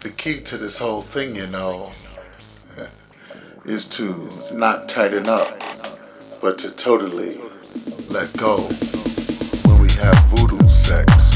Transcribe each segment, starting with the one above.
the key to this whole thing, you know, is to not tighten up, but to totally let go when we have voodoo sex.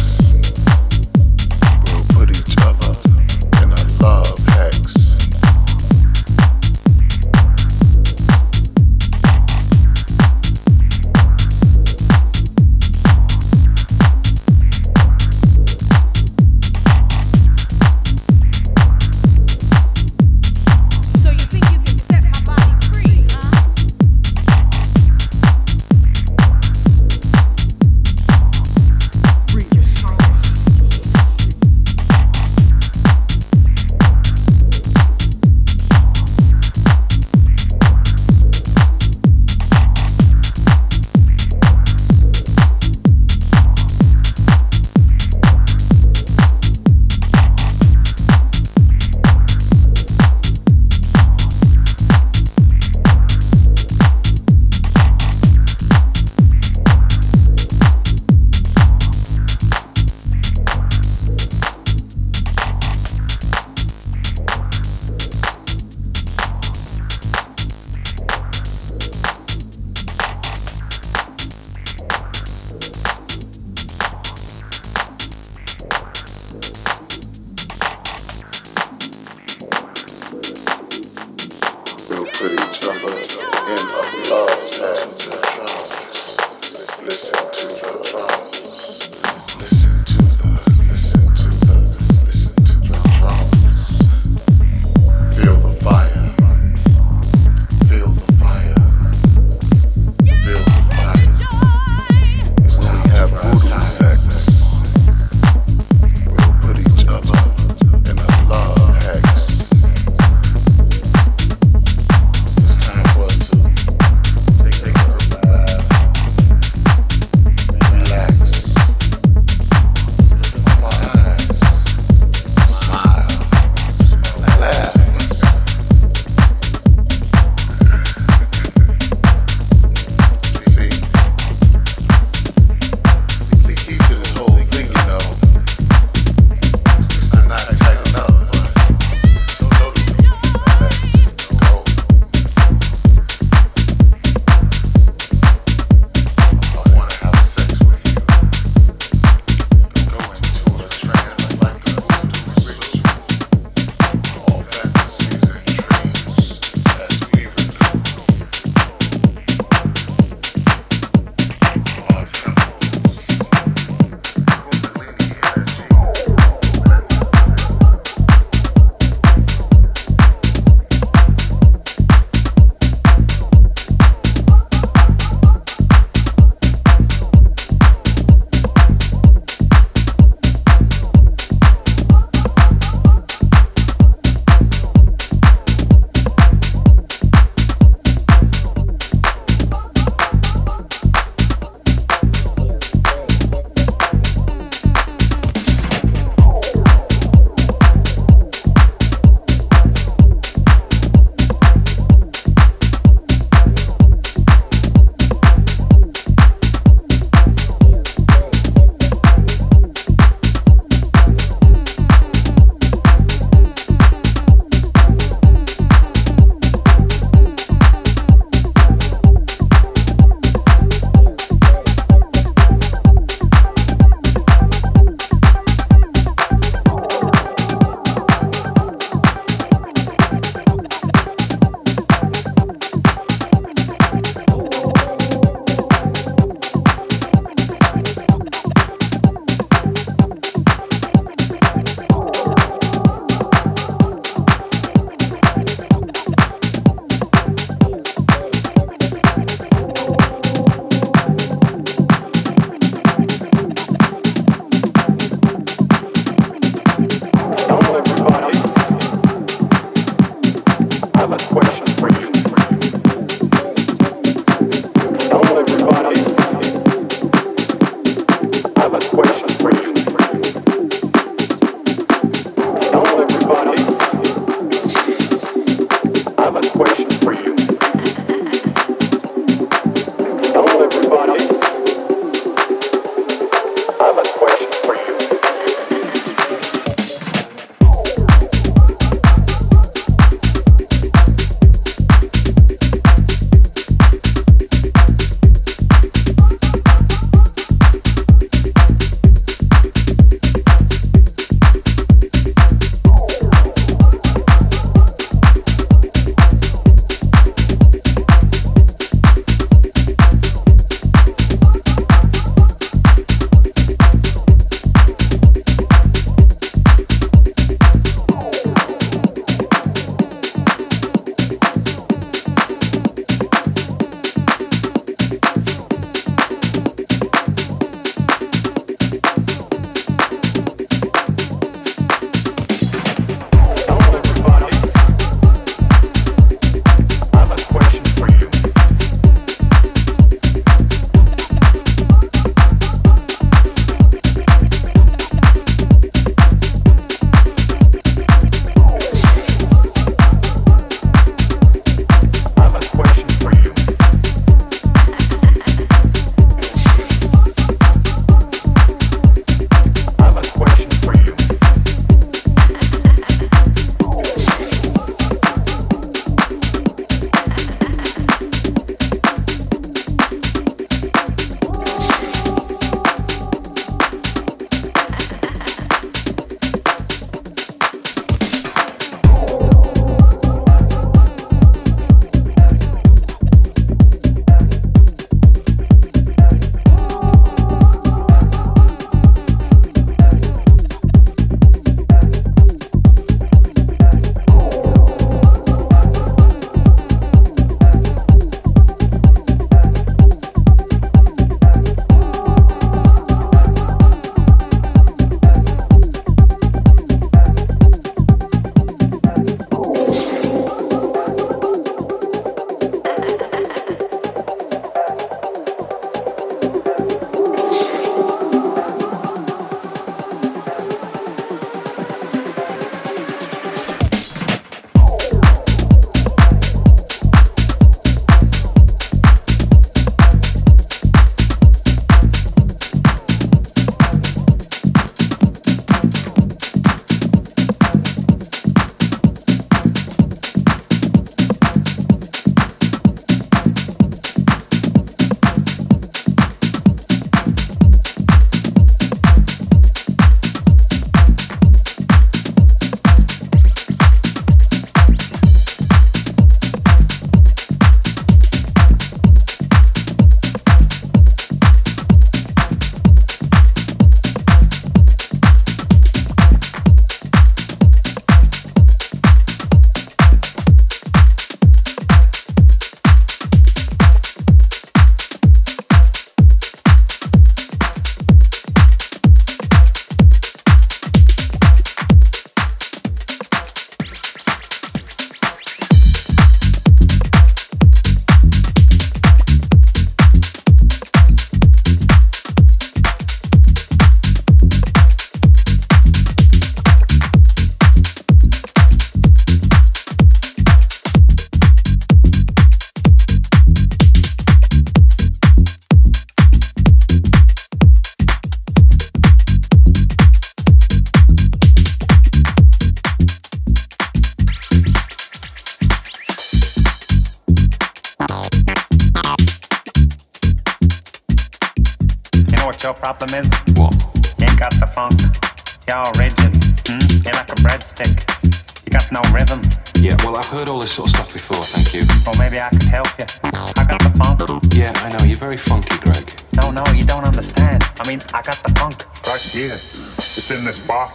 It's in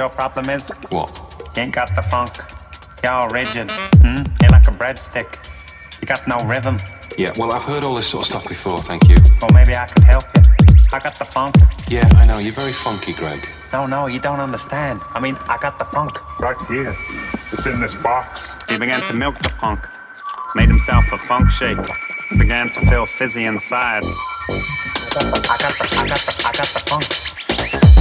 your problem is? What? You ain't got the funk. You're all rigid. Hmm? You're like a breadstick. You got no rhythm. Yeah, well, I've heard all this sort of stuff before, thank you. Well, maybe I could help you. I got the funk. Yeah, I know, you're very funky, Greg. No, no, you don't understand. I mean, I got the funk. Right here. It's in this box. He began to milk the funk, made himself a funk shake, began to feel fizzy inside. I got the, I got the, I got the, I got the funk.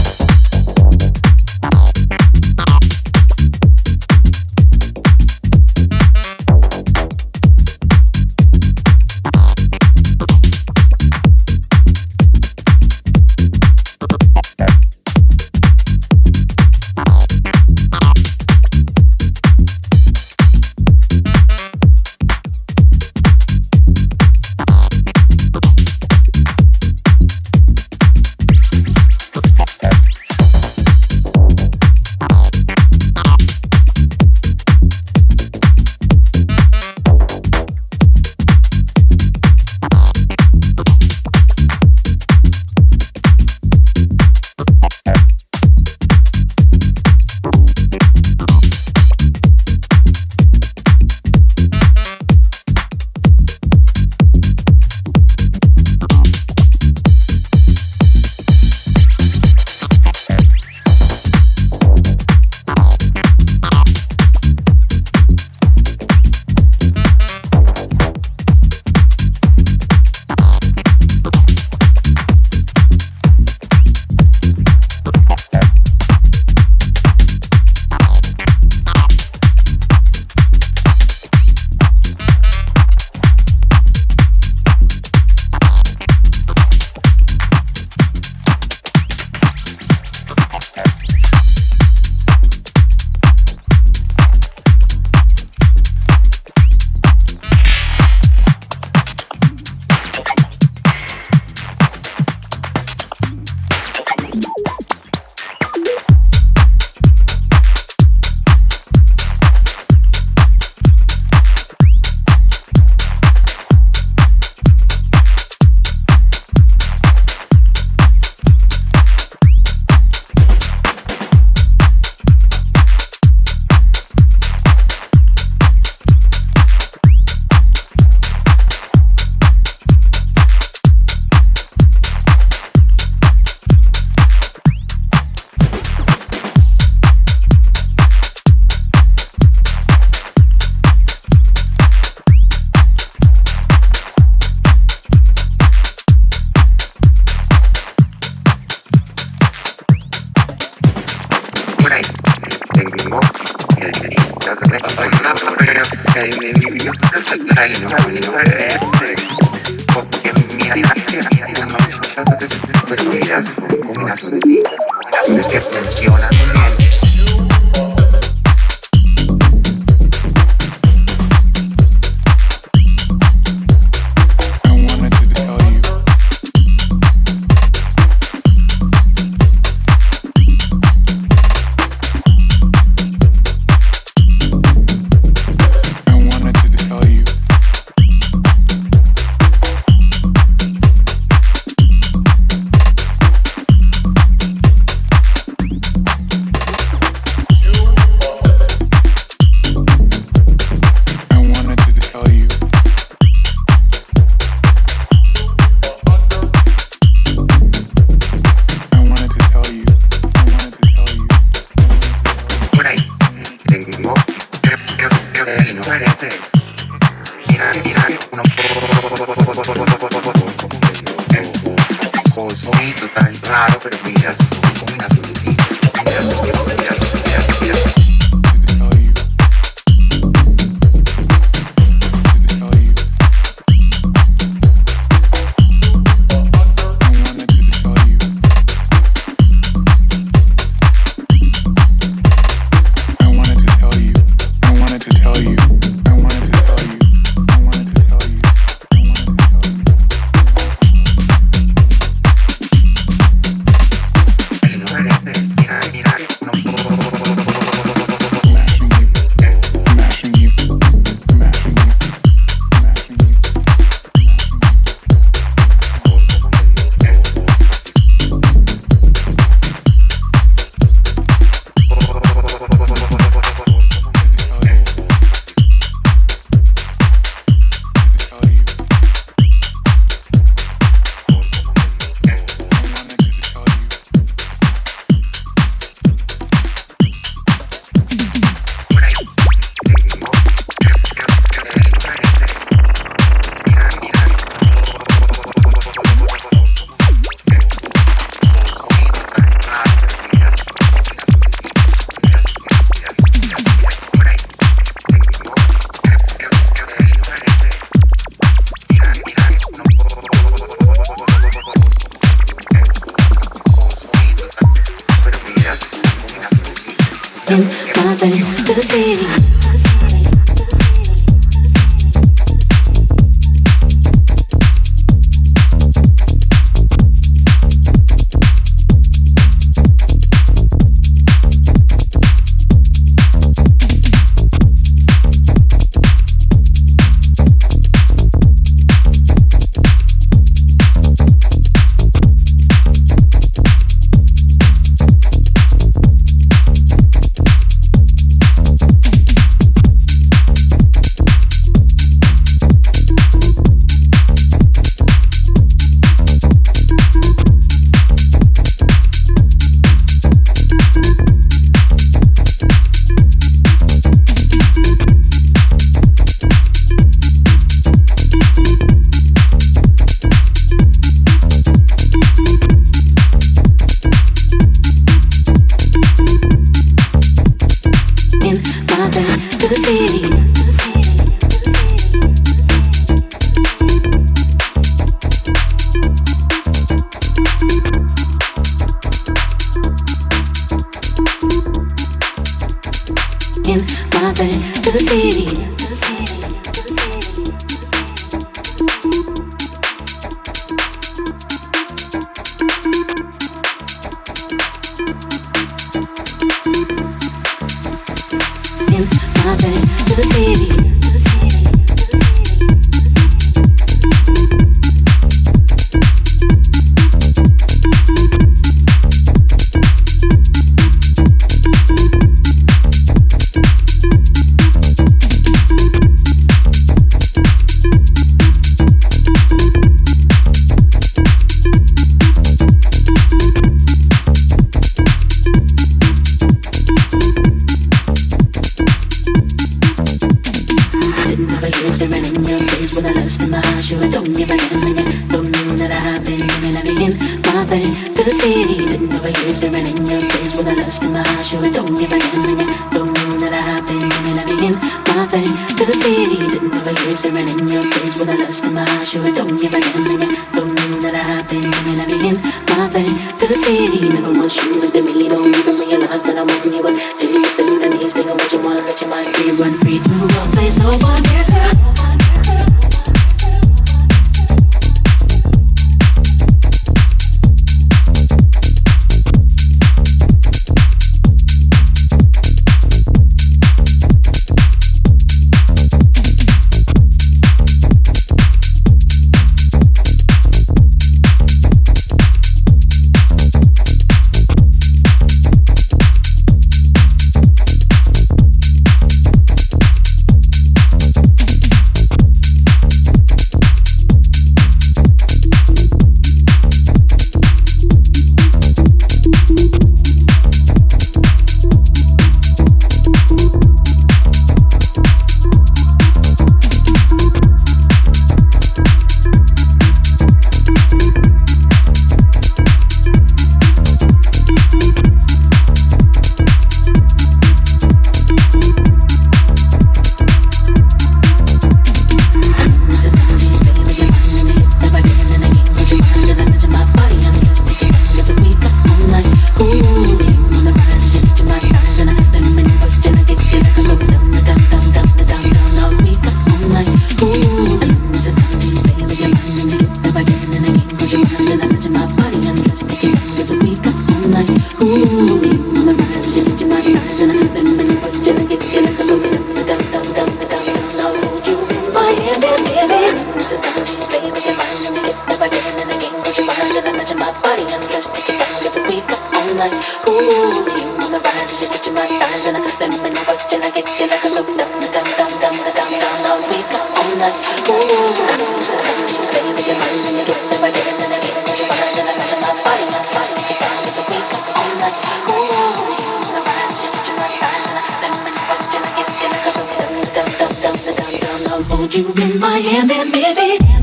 Hold you in my hand and baby.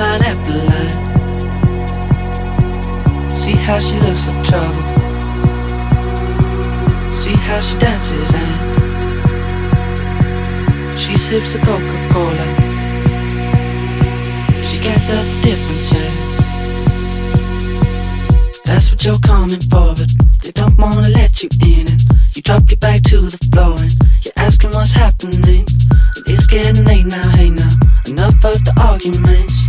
Line after line. See how she looks like trouble. See how she dances and she sips the Coca-Cola. She can't tell the difference. That's what you're coming for, but they don't wanna let you in it. You drop your back to the floor and you're asking what's happening. It's getting late now, hey now. Enough of the arguments.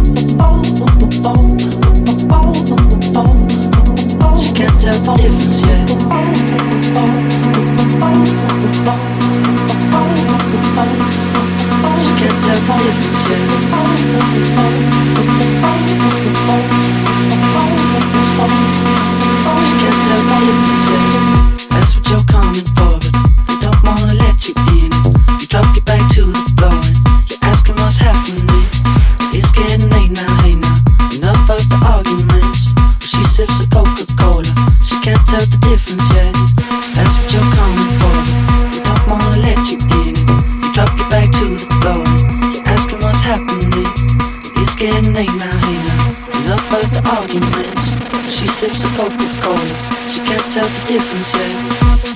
She can't tell the difference She sips the Coca-Cola. She can't tell the difference yet.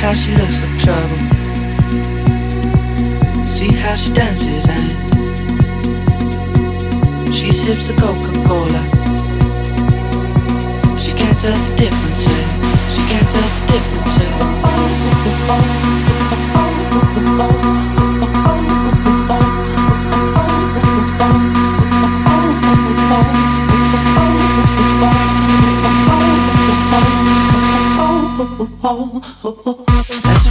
How she looks like trouble. See how she dances and she sips the Coca-Cola. She can't tell the difference. She can't tell the difference. That's what you're